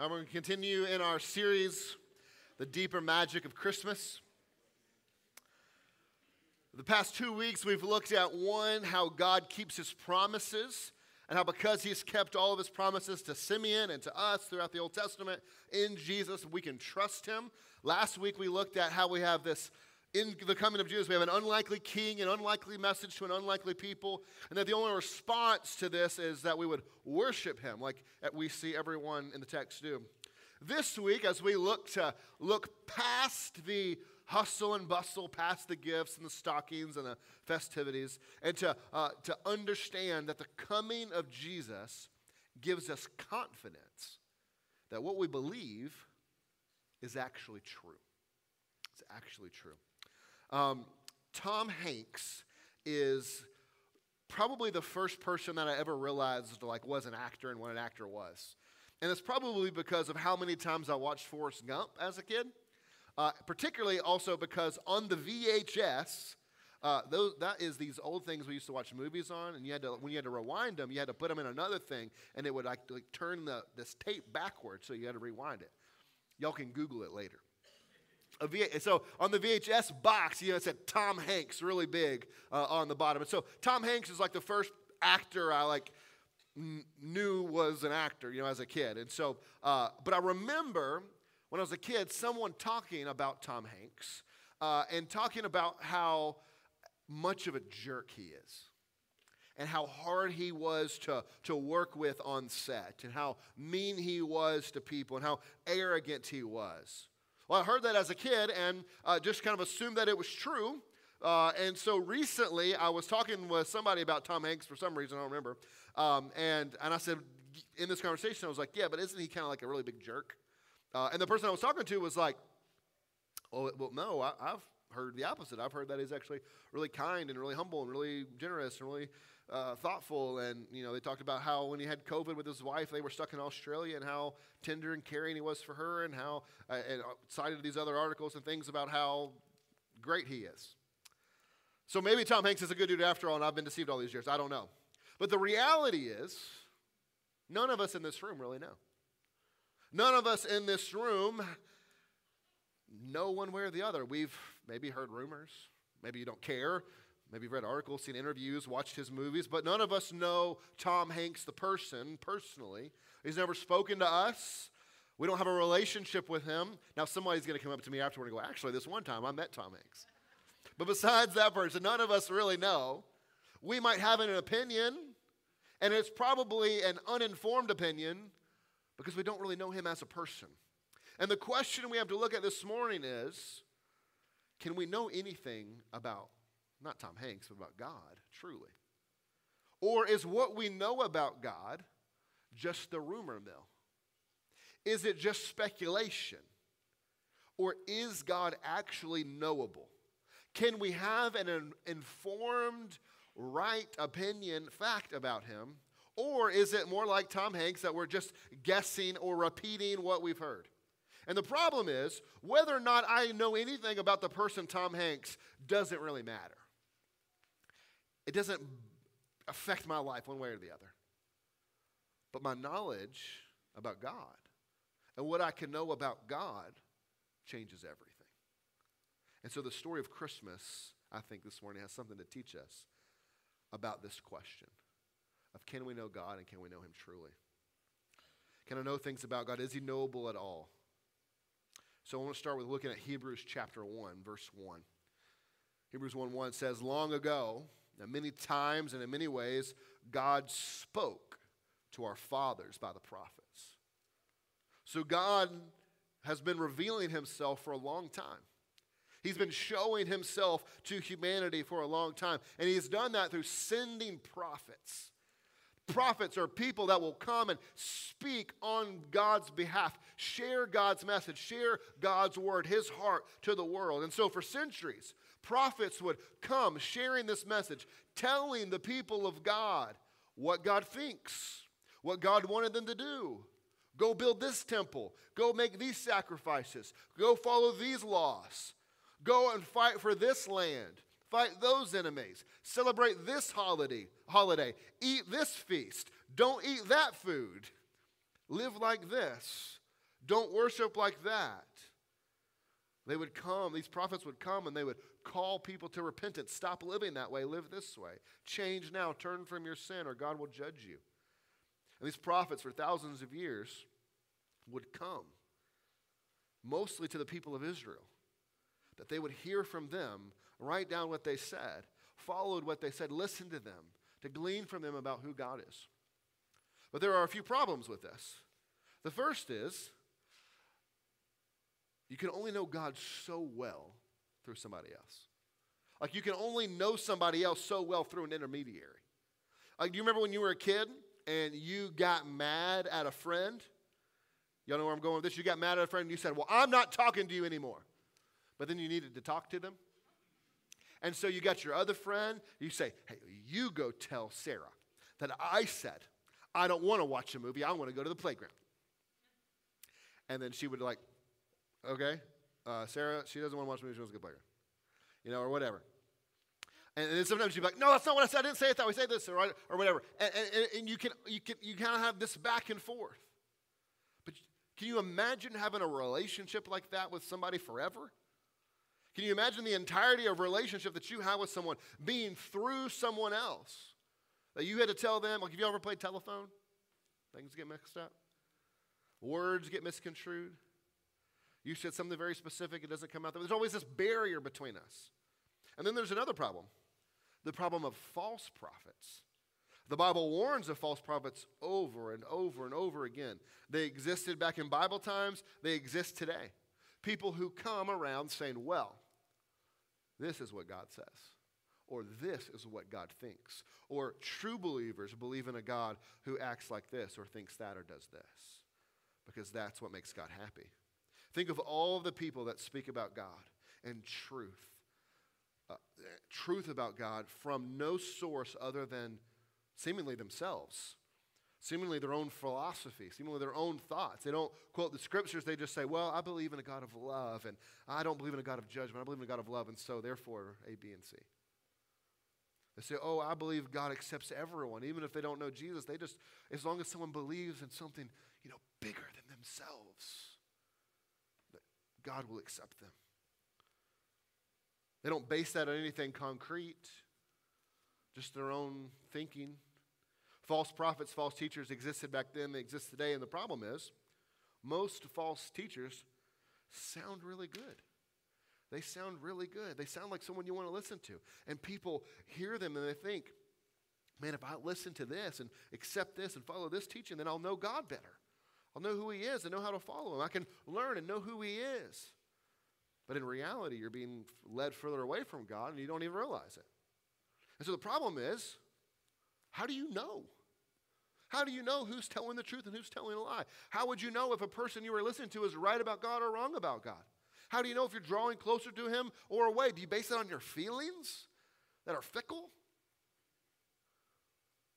I'm going to continue in our series, The Deeper Magic of Christmas. The past two weeks, we've looked at one, how God keeps his promises, and how because he's kept all of his promises to Simeon and to us throughout the Old Testament, in Jesus, we can trust him. Last week, we looked at how we have this in the coming of Jesus, we have an unlikely king, an unlikely message to an unlikely people, and that the only response to this is that we would worship him, like we see everyone in the text do. This week, as we look to look past the hustle and bustle, past the gifts and the stockings and the festivities, and to, uh, to understand that the coming of Jesus gives us confidence that what we believe is actually true. It's actually true. Um, Tom Hanks is probably the first person that I ever realized like was an actor and what an actor was. And it's probably because of how many times I watched Forrest Gump as a kid. Uh, particularly also because on the VHS, uh, those, that is these old things we used to watch movies on, and you had to when you had to rewind them, you had to put them in another thing, and it would like, like turn the, this tape backwards, so you had to rewind it. Y'all can Google it later. So on the VHS box, you know, it said Tom Hanks really big uh, on the bottom. And so Tom Hanks is like the first actor I like n- knew was an actor, you know, as a kid. And so, uh, but I remember when I was a kid, someone talking about Tom Hanks uh, and talking about how much of a jerk he is and how hard he was to, to work with on set and how mean he was to people and how arrogant he was. Well, I heard that as a kid and uh, just kind of assumed that it was true. Uh, and so recently, I was talking with somebody about Tom Hanks for some reason, I don't remember. Um, and, and I said, in this conversation, I was like, yeah, but isn't he kind of like a really big jerk? Uh, and the person I was talking to was like, oh, well, no, I, I've heard the opposite. I've heard that he's actually really kind and really humble and really generous and really uh, thoughtful. And, you know, they talked about how when he had COVID with his wife, they were stuck in Australia and how tender and caring he was for her and how, uh, and cited these other articles and things about how great he is. So maybe Tom Hanks is a good dude after all, and I've been deceived all these years. I don't know. But the reality is, none of us in this room really know. None of us in this room know one way or the other. We've maybe heard rumors. Maybe you don't care. Maybe you've read articles, seen interviews, watched his movies, but none of us know Tom Hanks, the person, personally. He's never spoken to us. We don't have a relationship with him. Now, somebody's going to come up to me afterward and go, actually, this one time I met Tom Hanks. But besides that person, none of us really know. We might have an opinion, and it's probably an uninformed opinion because we don't really know him as a person. And the question we have to look at this morning is can we know anything about not Tom Hanks, but about God, truly? Or is what we know about God just the rumor mill? Is it just speculation? Or is God actually knowable? Can we have an informed, right opinion, fact about him? Or is it more like Tom Hanks that we're just guessing or repeating what we've heard? And the problem is, whether or not I know anything about the person Tom Hanks doesn't really matter. It doesn't affect my life one way or the other. But my knowledge about God and what I can know about God changes everything. And so the story of Christmas, I think, this morning has something to teach us about this question of can we know God and can we know Him truly? Can I know things about God? Is He knowable at all? So I want to start with looking at Hebrews chapter 1, verse 1. Hebrews 1 1 says, Long ago, and many times and in many ways, God spoke to our fathers by the prophets. So God has been revealing himself for a long time. He's been showing himself to humanity for a long time. And he's done that through sending prophets. Prophets are people that will come and speak on God's behalf, share God's message, share God's word, his heart to the world. And so for centuries, prophets would come sharing this message, telling the people of God what God thinks, what God wanted them to do. Go build this temple. Go make these sacrifices. Go follow these laws. Go and fight for this land. Fight those enemies. Celebrate this holiday. Holiday. Eat this feast. Don't eat that food. Live like this. Don't worship like that. They would come, these prophets would come and they would call people to repentance. Stop living that way, live this way. Change now, turn from your sin, or God will judge you. And these prophets, for thousands of years, would come, mostly to the people of Israel, that they would hear from them, write down what they said, followed what they said, listen to them, to glean from them about who God is. But there are a few problems with this. The first is you can only know God so well through somebody else. Like you can only know somebody else so well through an intermediary. Like, do you remember when you were a kid and you got mad at a friend? Y'all know where I'm going with this? You got mad at a friend and you said, Well, I'm not talking to you anymore. But then you needed to talk to them. And so you got your other friend, you say, Hey, you go tell Sarah that I said, I don't want to watch a movie, I want to go to the playground. And then she would like Okay? Uh, Sarah, she doesn't want to watch a movie, she wants to go play. You know, or whatever. And, then sometimes she'd be like, no, that's not what I said. I didn't say it that way. Say this or, or whatever. And, and, and you can, you can, you kind of have this back and forth. But can you imagine having a relationship like that with somebody forever? Can you imagine the entirety of relationship that you have with someone being through someone else? That you had to tell them, like, have you ever played telephone? Things get mixed up, words get misconstrued. You said something very specific, it doesn't come out. There. There's always this barrier between us. And then there's another problem the problem of false prophets. The Bible warns of false prophets over and over and over again. They existed back in Bible times, they exist today. People who come around saying, well, this is what God says, or this is what God thinks, or true believers believe in a God who acts like this, or thinks that, or does this, because that's what makes God happy. Think of all the people that speak about God and truth. Uh, truth about God from no source other than seemingly themselves, seemingly their own philosophy, seemingly their own thoughts. They don't quote the scriptures, they just say, Well, I believe in a God of love, and I don't believe in a God of judgment. I believe in a God of love, and so therefore A, B, and C. They say, Oh, I believe God accepts everyone, even if they don't know Jesus. They just, as long as someone believes in something, you know, bigger than themselves God will accept them. They don't base that on anything concrete, just their own thinking. False prophets, false teachers existed back then, they exist today, and the problem is most false teachers sound really good. They sound really good. They sound like someone you want to listen to. And people hear them and they think, man, if I listen to this and accept this and follow this teaching, then I'll know God better. I'll know who he is and know how to follow him. I can learn and know who he is. But in reality, you're being led further away from God and you don't even realize it. And so the problem is how do you know? How do you know who's telling the truth and who's telling a lie? How would you know if a person you are listening to is right about God or wrong about God? How do you know if you're drawing closer to Him or away? Do you base it on your feelings that are fickle?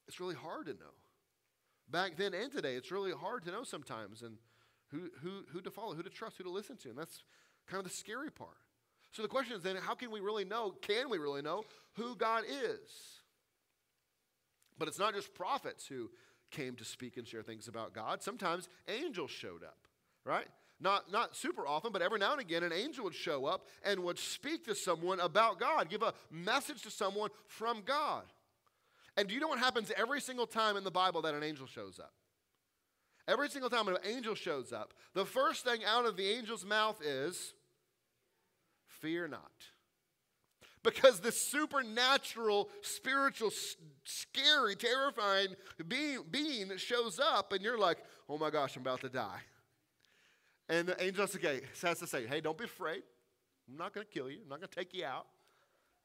It's really hard to know back then and today, it's really hard to know sometimes and who, who, who to follow, who to trust, who to listen to. And that's kind of the scary part. So the question is then, how can we really know, can we really know who God is? But it's not just prophets who came to speak and share things about God. Sometimes angels showed up, right? Not, not super often, but every now and again, an angel would show up and would speak to someone about God, give a message to someone from God. And do you know what happens every single time in the Bible that an angel shows up? Every single time an angel shows up, the first thing out of the angel's mouth is, Fear not. Because this supernatural, spiritual, scary, terrifying being, being shows up, and you're like, Oh my gosh, I'm about to die. And the angel has to say, Hey, don't be afraid. I'm not going to kill you. I'm not going to take you out.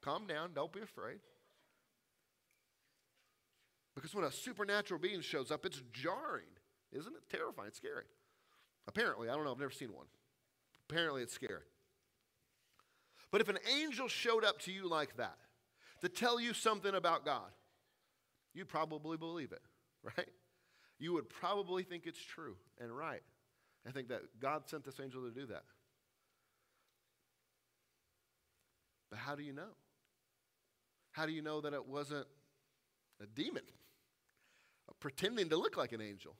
Calm down. Don't be afraid. Because when a supernatural being shows up, it's jarring. Isn't it? Terrifying. It's scary. Apparently, I don't know, I've never seen one. Apparently, it's scary. But if an angel showed up to you like that to tell you something about God, you'd probably believe it, right? You would probably think it's true and right. I think that God sent this angel to do that. But how do you know? How do you know that it wasn't a demon? pretending to look like an angel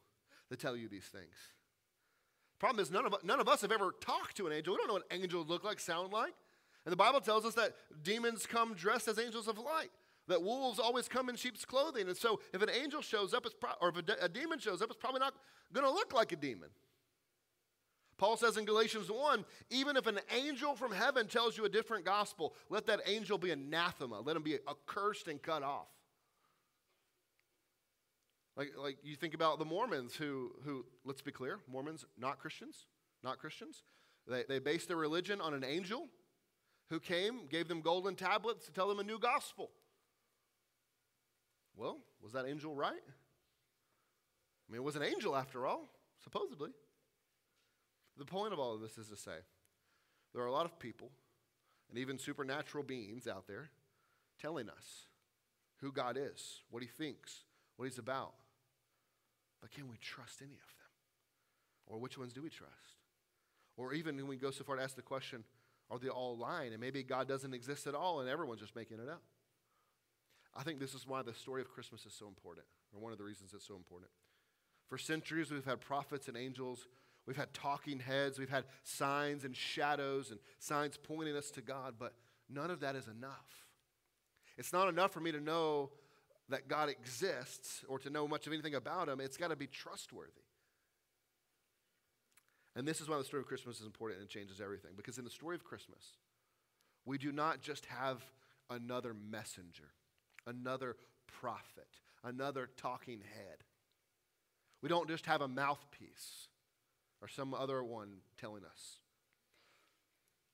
to tell you these things. Problem is, none of, none of us have ever talked to an angel. We don't know what angels look like, sound like. And the Bible tells us that demons come dressed as angels of light, that wolves always come in sheep's clothing. And so if an angel shows up, pro- or if a, de- a demon shows up, it's probably not going to look like a demon. Paul says in Galatians 1 even if an angel from heaven tells you a different gospel, let that angel be anathema. Let him be accursed and cut off. Like, like you think about the Mormons who, who, let's be clear, Mormons, not Christians, not Christians. They, they base their religion on an angel who came, gave them golden tablets to tell them a new gospel. Well, was that angel right? I mean, it was an angel after all, supposedly. The point of all of this is to say there are a lot of people and even supernatural beings out there telling us who God is, what He thinks, what He's about. But can we trust any of them? Or which ones do we trust? Or even when we go so far to ask the question, are they all lying? And maybe God doesn't exist at all and everyone's just making it up. I think this is why the story of Christmas is so important, or one of the reasons it's so important. For centuries, we've had prophets and angels We've had talking heads, we've had signs and shadows and signs pointing us to God, but none of that is enough. It's not enough for me to know that God exists or to know much of anything about Him. It's got to be trustworthy. And this is why the story of Christmas is important and it changes everything. Because in the story of Christmas, we do not just have another messenger, another prophet, another talking head. We don't just have a mouthpiece or some other one telling us.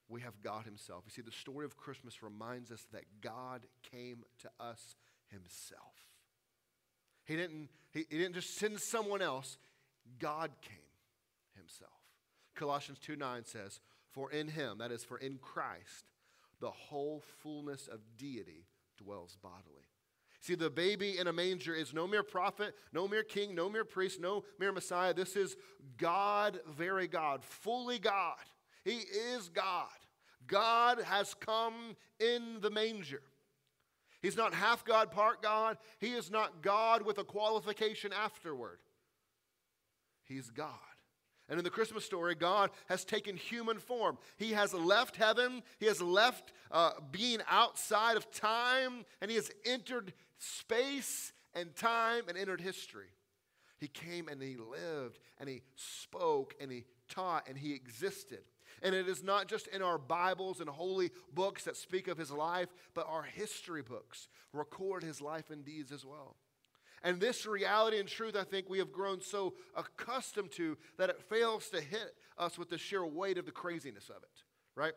We have God Himself. You see, the story of Christmas reminds us that God came to us Himself. He didn't, he, he didn't just send someone else, God came Himself. Colossians 2 9 says, For in Him, that is, for in Christ, the whole fullness of deity dwells bodily. See, the baby in a manger is no mere prophet, no mere king, no mere priest, no mere Messiah. This is God, very God, fully God. He is God. God has come in the manger. He's not half God, part God. He is not God with a qualification afterward. He's God. And in the Christmas story, God has taken human form. He has left heaven, He has left uh, being outside of time, and He has entered space and time and entered history. He came and He lived, and He spoke, and He taught, and He existed. And it is not just in our Bibles and holy books that speak of His life, but our history books record His life and deeds as well. And this reality and truth, I think we have grown so accustomed to that it fails to hit us with the sheer weight of the craziness of it, right?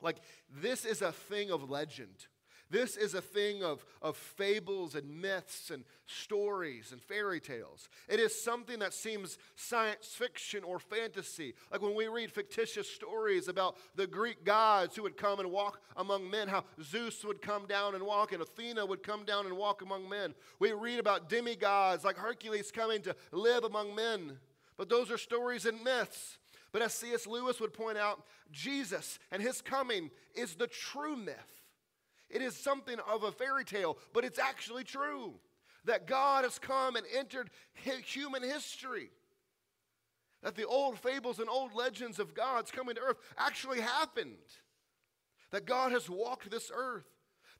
Like, this is a thing of legend. This is a thing of, of fables and myths and stories and fairy tales. It is something that seems science fiction or fantasy. Like when we read fictitious stories about the Greek gods who would come and walk among men, how Zeus would come down and walk and Athena would come down and walk among men. We read about demigods like Hercules coming to live among men. But those are stories and myths. But as C.S. Lewis would point out, Jesus and his coming is the true myth. It is something of a fairy tale, but it's actually true that God has come and entered human history. That the old fables and old legends of God's coming to earth actually happened. That God has walked this earth.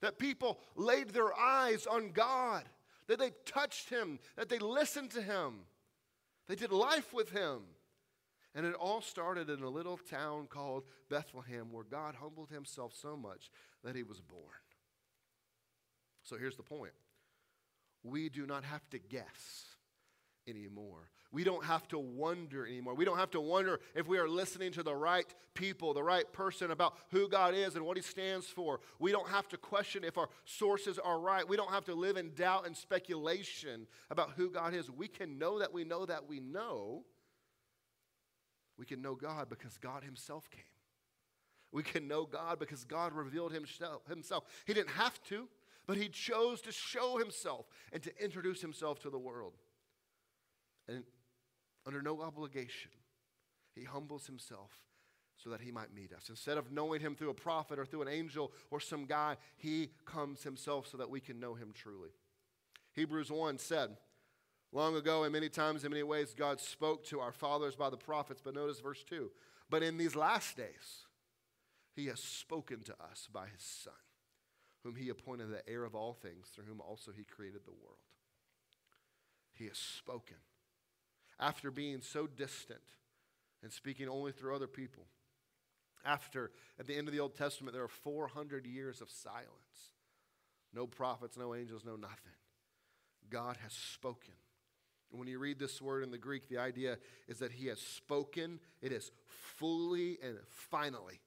That people laid their eyes on God. That they touched Him. That they listened to Him. They did life with Him. And it all started in a little town called Bethlehem where God humbled Himself so much that He was born. So here's the point we do not have to guess anymore. We don't have to wonder anymore. We don't have to wonder if we are listening to the right people, the right person about who God is and what He stands for. We don't have to question if our sources are right. We don't have to live in doubt and speculation about who God is. We can know that we know that we know. We can know God because God Himself came. We can know God because God revealed Himself. He didn't have to but he chose to show himself and to introduce himself to the world. And under no obligation, he humbles himself so that he might meet us. Instead of knowing him through a prophet or through an angel or some guy, he comes himself so that we can know him truly. Hebrews 1 said, Long ago, and many times, in many ways, God spoke to our fathers by the prophets. But notice verse 2 But in these last days, he has spoken to us by his Son, whom he appointed the heir of all things, through whom also he created the world. He has spoken. After being so distant and speaking only through other people, after, at the end of the Old Testament, there are 400 years of silence. No prophets, no angels, no nothing. God has spoken. When you read this word in the Greek, the idea is that he has spoken, it is fully and finally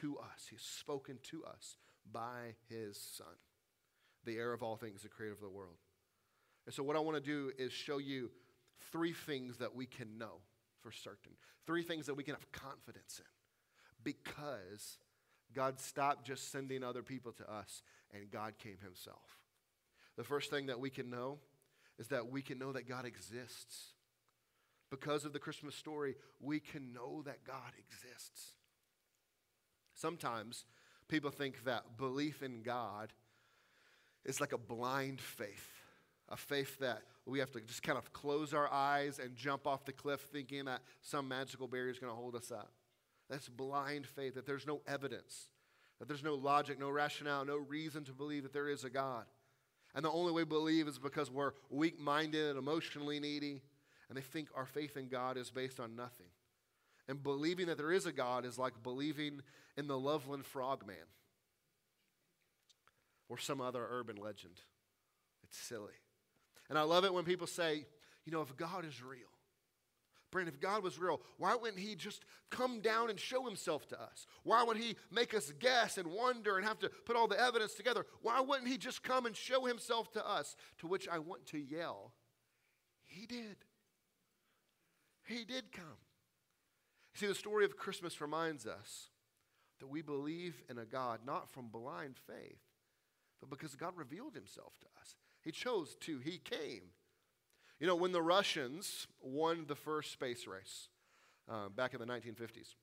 to us. He has spoken to us by his Son, the heir of all things, the creator of the world. And so, what I want to do is show you three things that we can know for certain, three things that we can have confidence in because God stopped just sending other people to us and God came himself. The first thing that we can know is that we can know that God exists. Because of the Christmas story, we can know that God exists. Sometimes people think that belief in God is like a blind faith, a faith that we have to just kind of close our eyes and jump off the cliff thinking that some magical barrier is going to hold us up. That's blind faith, that there's no evidence, that there's no logic, no rationale, no reason to believe that there is a God. And the only way we believe is because we're weak minded and emotionally needy, and they think our faith in God is based on nothing. And believing that there is a God is like believing in the Loveland Frogman or some other urban legend. It's silly. And I love it when people say, you know, if God is real, Brandon, if God was real, why wouldn't He just come down and show Himself to us? Why would He make us guess and wonder and have to put all the evidence together? Why wouldn't He just come and show Himself to us? To which I want to yell, He did. He did come. See, the story of Christmas reminds us that we believe in a God not from blind faith, but because God revealed himself to us. He chose to, he came. You know, when the Russians won the first space race uh, back in the 1950s,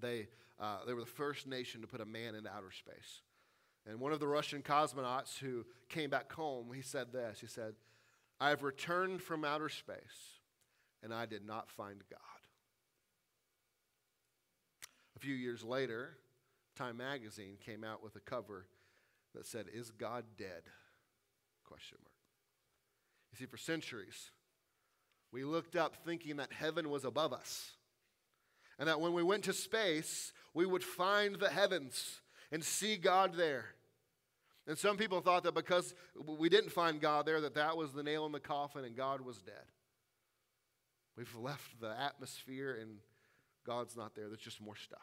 they, uh, they were the first nation to put a man into outer space. And one of the Russian cosmonauts who came back home, he said this He said, I have returned from outer space, and I did not find God A few years later, Time magazine came out with a cover that said, Is God dead? Question mark. You see, for centuries, we looked up thinking that heaven was above us. And that when we went to space, we would find the heavens and see God there. And some people thought that because we didn't find God there, that that was the nail in the coffin and God was dead. We've left the atmosphere and God's not there. There's just more stuff.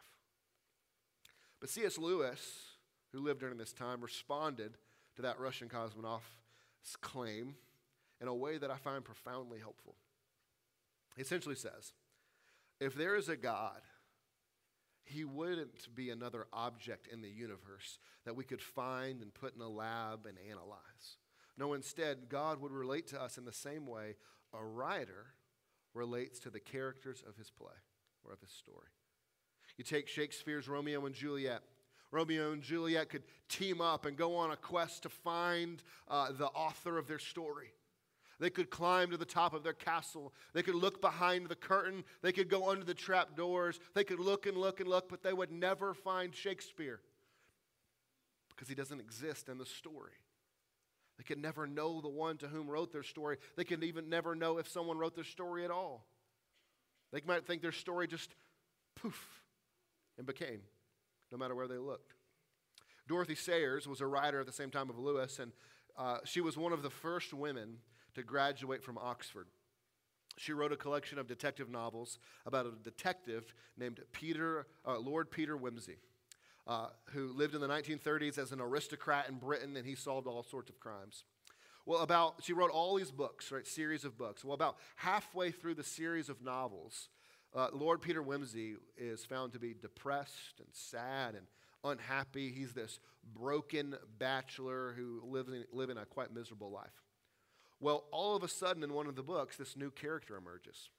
But C.S. Lewis, who lived during this time, responded to that Russian cosmonaut's claim in a way that I find profoundly helpful. He essentially says if there is a God, he wouldn't be another object in the universe that we could find and put in a lab and analyze. No, instead, God would relate to us in the same way a writer relates to the characters of his play or of his story. You take Shakespeare's Romeo and Juliet. Romeo and Juliet could team up and go on a quest to find uh, the author of their story. They could climb to the top of their castle. They could look behind the curtain. They could go under the trap doors. They could look and look and look, but they would never find Shakespeare because he doesn't exist in the story. They could never know the one to whom wrote their story. They could even never know if someone wrote their story at all. They might think their story just poof and became, no matter where they looked. Dorothy Sayers was a writer at the same time of Lewis, and uh, she was one of the first women to graduate from Oxford. She wrote a collection of detective novels about a detective named Peter, uh, Lord Peter Wimsey, uh, who lived in the 1930s as an aristocrat in Britain, and he solved all sorts of crimes. Well, about she wrote all these books, right, series of books. Well, about halfway through the series of novels, uh, Lord Peter Wimsey is found to be depressed and sad and unhappy. He's this broken bachelor who lives in, living a quite miserable life. Well, all of a sudden, in one of the books, this new character emerges.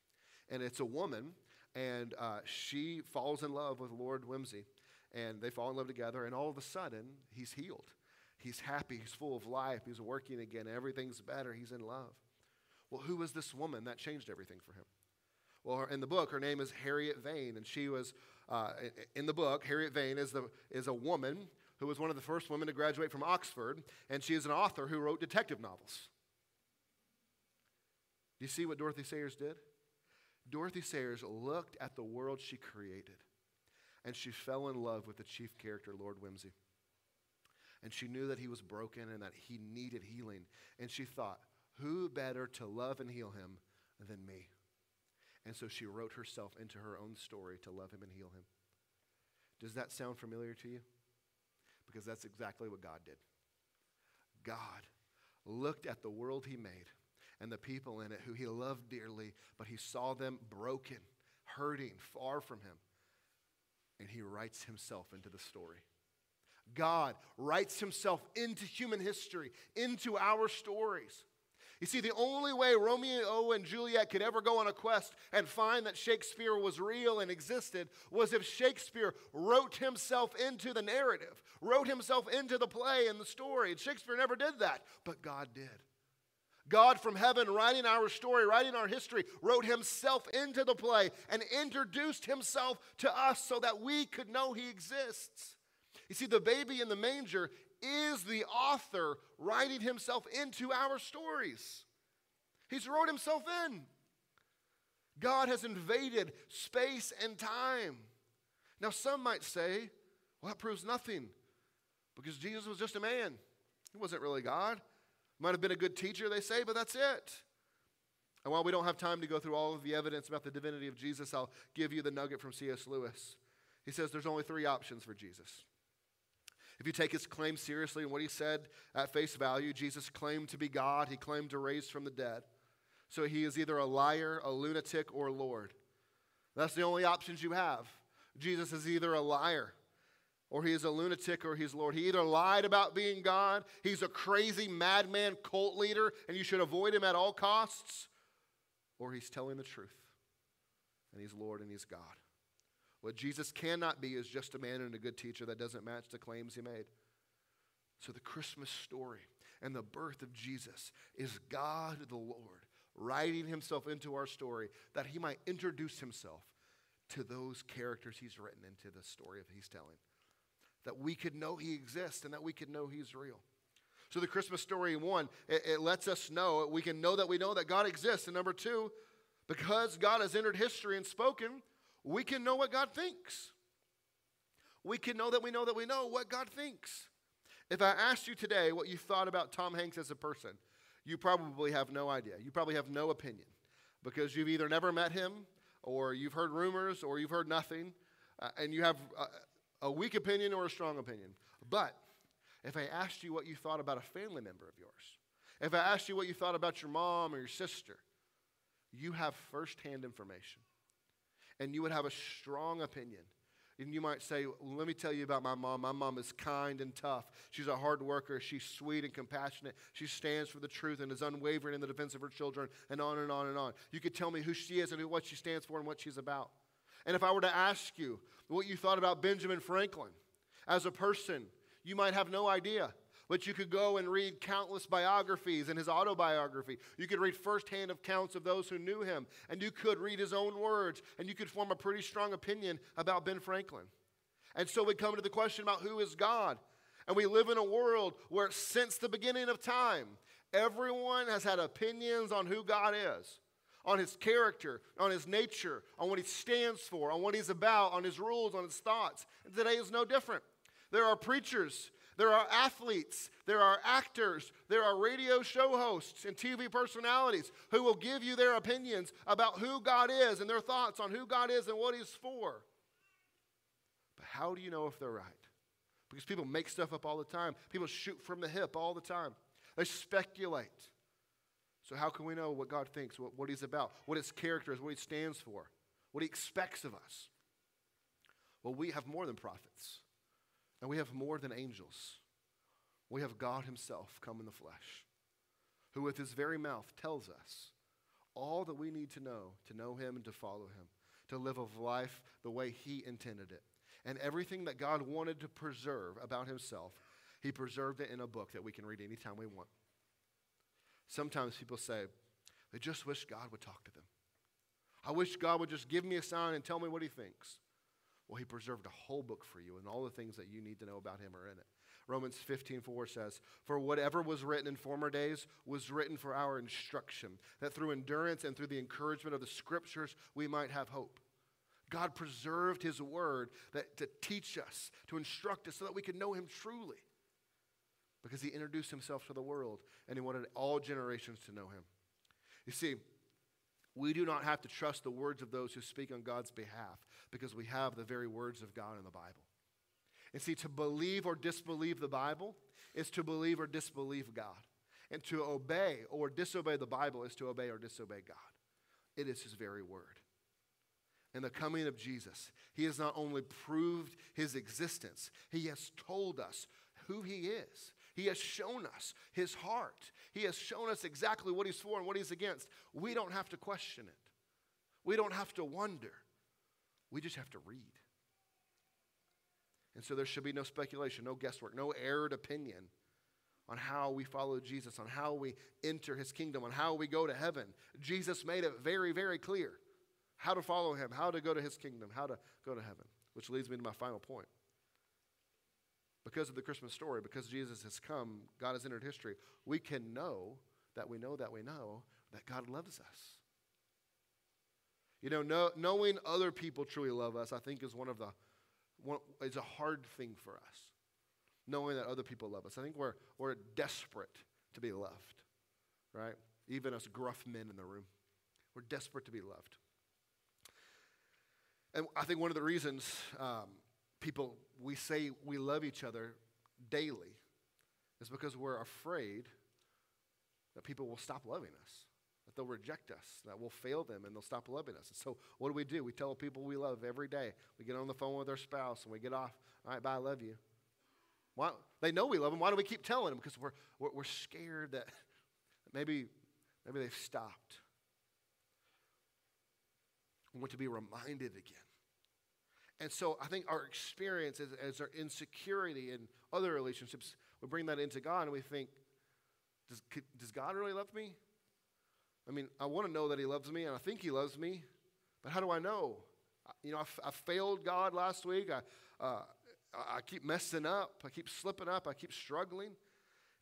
And it's a woman, and uh, she falls in love with Lord Wimsey, And they fall in love together, and all of a sudden, he's healed. He's happy, he's full of life, he's working again, everything's better, he's in love. Well, who was this woman that changed everything for him? Well, in the book, her name is Harriet Vane, and she was, uh, in the book, Harriet Vane is, the, is a woman who was one of the first women to graduate from Oxford, and she is an author who wrote detective novels. Do you see what Dorothy Sayers did? Dorothy Sayers looked at the world she created, and she fell in love with the chief character, Lord Wimsey. And she knew that he was broken and that he needed healing. And she thought, who better to love and heal him than me? And so she wrote herself into her own story to love him and heal him. Does that sound familiar to you? Because that's exactly what God did. God looked at the world he made and the people in it who he loved dearly, but he saw them broken, hurting, far from him. And he writes himself into the story. God writes himself into human history, into our stories. You see, the only way Romeo and Juliet could ever go on a quest and find that Shakespeare was real and existed was if Shakespeare wrote himself into the narrative, wrote himself into the play and the story. And Shakespeare never did that, but God did. God from heaven, writing our story, writing our history, wrote himself into the play and introduced himself to us so that we could know he exists. You see, the baby in the manger is the author writing himself into our stories. He's wrote himself in. God has invaded space and time. Now, some might say, well, that proves nothing because Jesus was just a man. He wasn't really God. Might have been a good teacher, they say, but that's it. And while we don't have time to go through all of the evidence about the divinity of Jesus, I'll give you the nugget from C.S. Lewis. He says there's only three options for Jesus if you take his claim seriously and what he said at face value, Jesus claimed to be God, he claimed to raise from the dead. So he is either a liar, a lunatic, or Lord. That's the only options you have. Jesus is either a liar, or he is a lunatic, or he's Lord. He either lied about being God, he's a crazy madman cult leader, and you should avoid him at all costs, or he's telling the truth, and he's Lord and he's God. What Jesus cannot be is just a man and a good teacher that doesn't match the claims he made. So, the Christmas story and the birth of Jesus is God the Lord writing himself into our story that he might introduce himself to those characters he's written into the story of he's telling. That we could know he exists and that we could know he's real. So the Christmas story, one, it, it, lets us know, we can know that we know that God exists. And number two, because God has entered history and spoken, we can know what God thinks. We can know that we know that we know what God thinks. If I asked you today what you thought about Tom Hanks as a person, you probably have no idea. You probably have no opinion because you've either never met him or you've heard rumors or you've heard nothing uh, and you have a, a weak opinion or a strong opinion. But if I asked you what you thought about a family member of yours, if I asked you what you thought about your mom or your sister, you have firsthand information and you would have a strong opinion. And you might say, well, Let me tell you about my mom. My mom is kind and tough. She's a hard worker. She's sweet and compassionate. She stands for the truth and is unwavering in the defense of her children, and on and on and on. You could tell me who she is and what she stands for and what she's about. And if I were to ask you what you thought about Benjamin Franklin as a person, you might have no idea. But you could go and read countless biographies and his autobiography. You could read firsthand accounts of those who knew him. And you could read his own words. And you could form a pretty strong opinion about Ben Franklin. And so we come to the question about who is God. And we live in a world where, since the beginning of time, everyone has had opinions on who God is, on his character, on his nature, on what he stands for, on what he's about, on his rules, on his thoughts. And today is no different. There are preachers there are athletes, there are actors, there are radio show hosts and TV personalities who will give you their opinions about who God is and their thoughts on who God is and what He's for. But how do you know if they're right? Because people make stuff up all the time, people shoot from the hip all the time, they speculate. So, how can we know what God thinks, what, what He's about, what His character is, what He stands for, what He expects of us? Well, we have more than prophets. And we have more than angels. We have God Himself come in the flesh, who with His very mouth tells us all that we need to know to know Him and to follow Him, to live a life the way He intended it. And everything that God wanted to preserve about Himself, He preserved it in a book that we can read anytime we want. Sometimes people say, they just wish God would talk to them. I wish God would just give me a sign and tell me what he thinks. Well, he preserved a whole book for you, and all the things that you need to know about him are in it. Romans 15, 4 says, For whatever was written in former days was written for our instruction, that through endurance and through the encouragement of the scriptures we might have hope. God preserved his word that, to teach us, to instruct us, so that we could know him truly. Because he introduced himself to the world and he wanted all generations to know him. You see, we do not have to trust the words of those who speak on God's behalf because we have the very words of God in the Bible. And see, to believe or disbelieve the Bible is to believe or disbelieve God. And to obey or disobey the Bible is to obey or disobey God. It is His very word. In the coming of Jesus, He has not only proved His existence, He has told us who He is. He has shown us His heart. He has shown us exactly what He's for and what He's against. We don't have to question it, we don't have to wonder. We just have to read. And so there should be no speculation, no guesswork, no erred opinion on how we follow Jesus, on how we enter his kingdom, on how we go to heaven. Jesus made it very, very clear how to follow him, how to go to his kingdom, how to go to heaven, which leads me to my final point. Because of the Christmas story, because Jesus has come, God has entered history, we can know that we know that we know that God loves us. You know, know knowing other people truly love us, I think, is one of the one, is a hard thing for us. Knowing that other people love us. I think we're, we're desperate to be loved, right? Even us gruff men in the room. We're desperate to be loved. And I think one of the reasons um, people, we say we love each other daily is because we're afraid that people will stop loving us, that they'll reject us, that we'll fail them and they'll stop loving us. And so, what do we do? We tell people we love every day. We get on the phone with our spouse and we get off, all right, bye, I love you. Why, they know we love them. Why do we keep telling them? Because we're, we're, we're scared that maybe, maybe they've stopped. We want to be reminded again. And so I think our experience as, our insecurity in other relationships, we bring that into God and we think, does, does God really love me? I mean, I want to know that He loves me and I think He loves me, but how do I know? You know, I, f- I failed God last week. I, uh, I keep messing up. I keep slipping up. I keep struggling.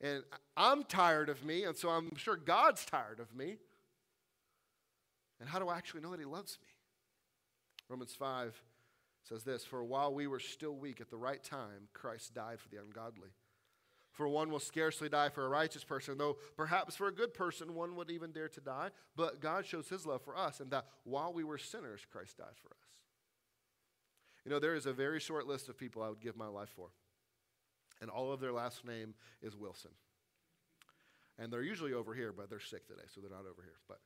And I'm tired of me, and so I'm sure God's tired of me. And how do I actually know that He loves me? Romans 5 says this For while we were still weak at the right time, Christ died for the ungodly. For one will scarcely die for a righteous person, though perhaps for a good person one would even dare to die. But God shows his love for us, and that while we were sinners, Christ died for us. You know, there is a very short list of people I would give my life for, and all of their last name is Wilson. And they're usually over here, but they're sick today, so they're not over here. But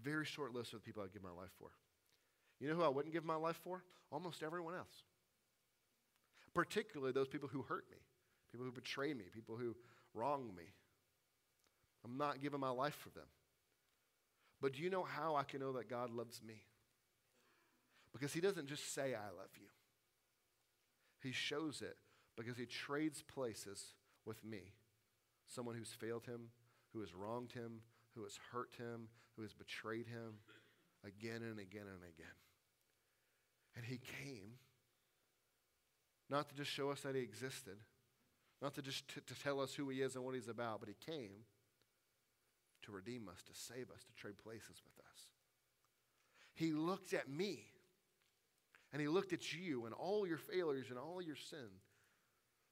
very short list of people I'd give my life for. You know who I wouldn't give my life for? Almost everyone else. Particularly those people who hurt me, people who betray me, people who wrong me. I'm not giving my life for them. But do you know how I can know that God loves me? Because He doesn't just say, I love you, He shows it because He trades places with me. Someone who's failed Him, who has wronged Him, who has hurt Him, who has betrayed Him again and again and again. And he came not to just show us that he existed, not to just t- to tell us who he is and what he's about, but he came to redeem us, to save us, to trade places with us. He looked at me and he looked at you and all your failures and all your sin.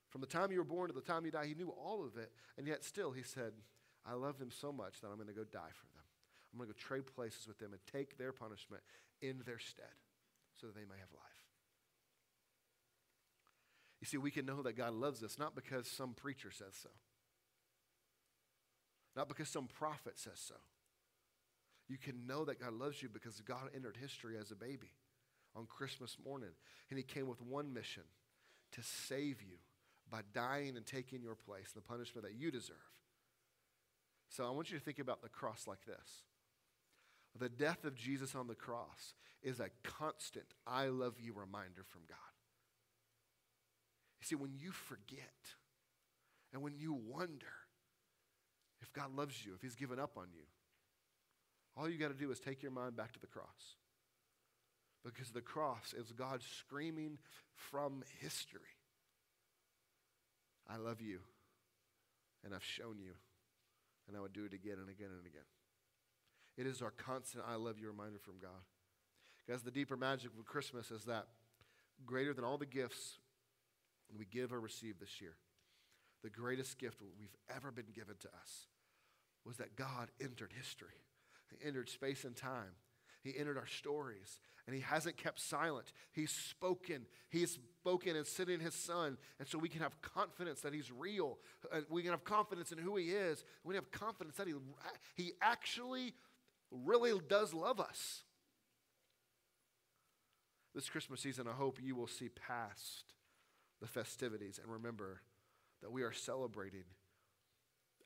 From the time you were born to the time you die, he knew all of it. And yet, still, he said, I love them so much that I'm going to go die for them. I'm going to go trade places with them and take their punishment in their stead so that they may have life. You see, we can know that God loves us not because some preacher says so, not because some prophet says so. You can know that God loves you because God entered history as a baby on Christmas morning. And He came with one mission to save you by dying and taking your place, the punishment that you deserve. So I want you to think about the cross like this the death of Jesus on the cross is a constant I love you reminder from God. You see, when you forget and when you wonder if God loves you, if He's given up on you, all you got to do is take your mind back to the cross. Because the cross is God screaming from history I love you, and I've shown you, and I would do it again and again and again. It is our constant I love you reminder from God. Guys, the deeper magic of Christmas is that greater than all the gifts we give or receive this year, the greatest gift we've ever been given to us was that God entered history. He entered space and time. He entered our stories and he hasn't kept silent. He's spoken. He's spoken and sent in his son. And so we can have confidence that he's real. Uh, we can have confidence in who he is. We can have confidence that he, he actually really does love us. This Christmas season, I hope you will see past the festivities and remember that we are celebrating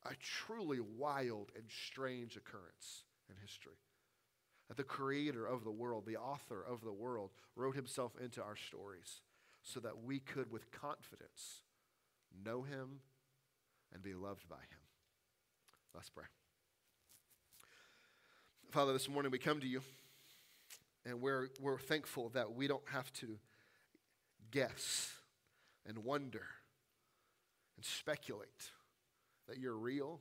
a truly wild and strange occurrence in history. That the creator of the world, the author of the world, wrote himself into our stories so that we could, with confidence, know him and be loved by him. Let's pray. Father, this morning we come to you and we're, we're thankful that we don't have to guess and wonder and speculate that you're real,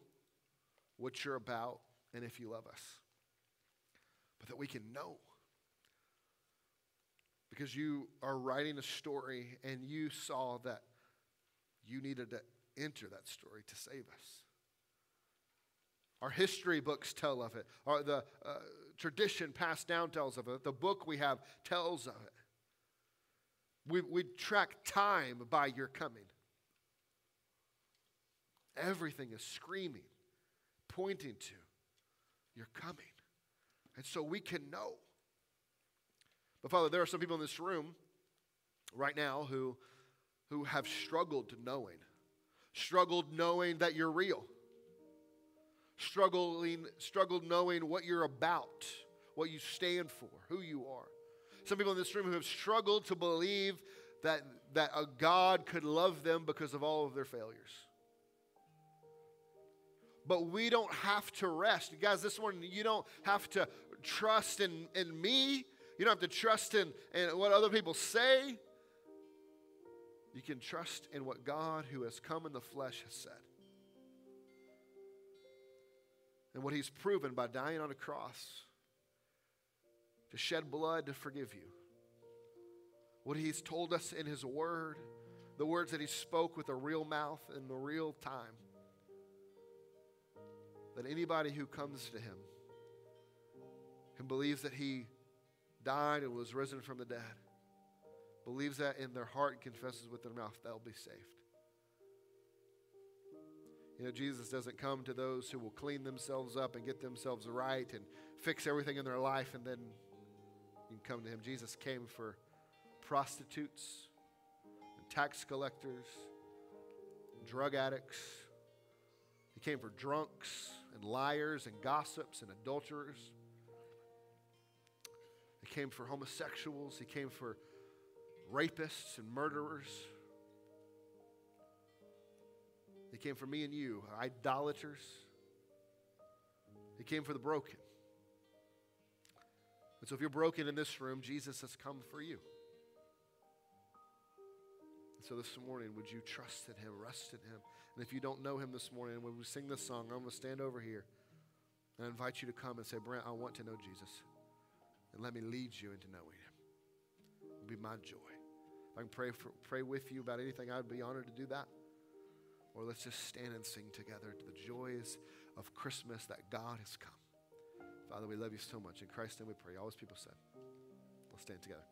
what you're about, and if you love us. But that we can know. Because you are writing a story and you saw that you needed to enter that story to save us. Our history books tell of it. Our, the uh, tradition passed down tells of it. The book we have tells of it. We, we track time by your coming. Everything is screaming, pointing to your coming. And so we can know. But Father, there are some people in this room right now who, who have struggled to knowing, struggled knowing that you're real, struggling, struggled knowing what you're about, what you stand for, who you are. Some people in this room who have struggled to believe that, that a God could love them because of all of their failures but we don't have to rest. Guys, this morning, you don't have to trust in, in me. You don't have to trust in, in what other people say. You can trust in what God, who has come in the flesh, has said. And what he's proven by dying on a cross to shed blood to forgive you. What he's told us in his word, the words that he spoke with a real mouth in the real time that anybody who comes to him and believes that he died and was risen from the dead, believes that in their heart and confesses with their mouth, they'll be saved. You know, Jesus doesn't come to those who will clean themselves up and get themselves right and fix everything in their life and then you can come to him. Jesus came for prostitutes and tax collectors, drug addicts. He came for drunks and liars and gossips and adulterers. He came for homosexuals. He came for rapists and murderers. He came for me and you, idolaters. He came for the broken. And so, if you're broken in this room, Jesus has come for you. And so, this morning, would you trust in Him, rest in Him? And if you don't know him this morning, when we sing this song, I'm going to stand over here and I invite you to come and say, Brent, I want to know Jesus. And let me lead you into knowing him. It'll be my joy. If I can pray, for, pray with you about anything, I'd be honored to do that. Or let's just stand and sing together to the joys of Christmas that God has come. Father, we love you so much. In Christ's name we pray. All his people said. Let's stand together.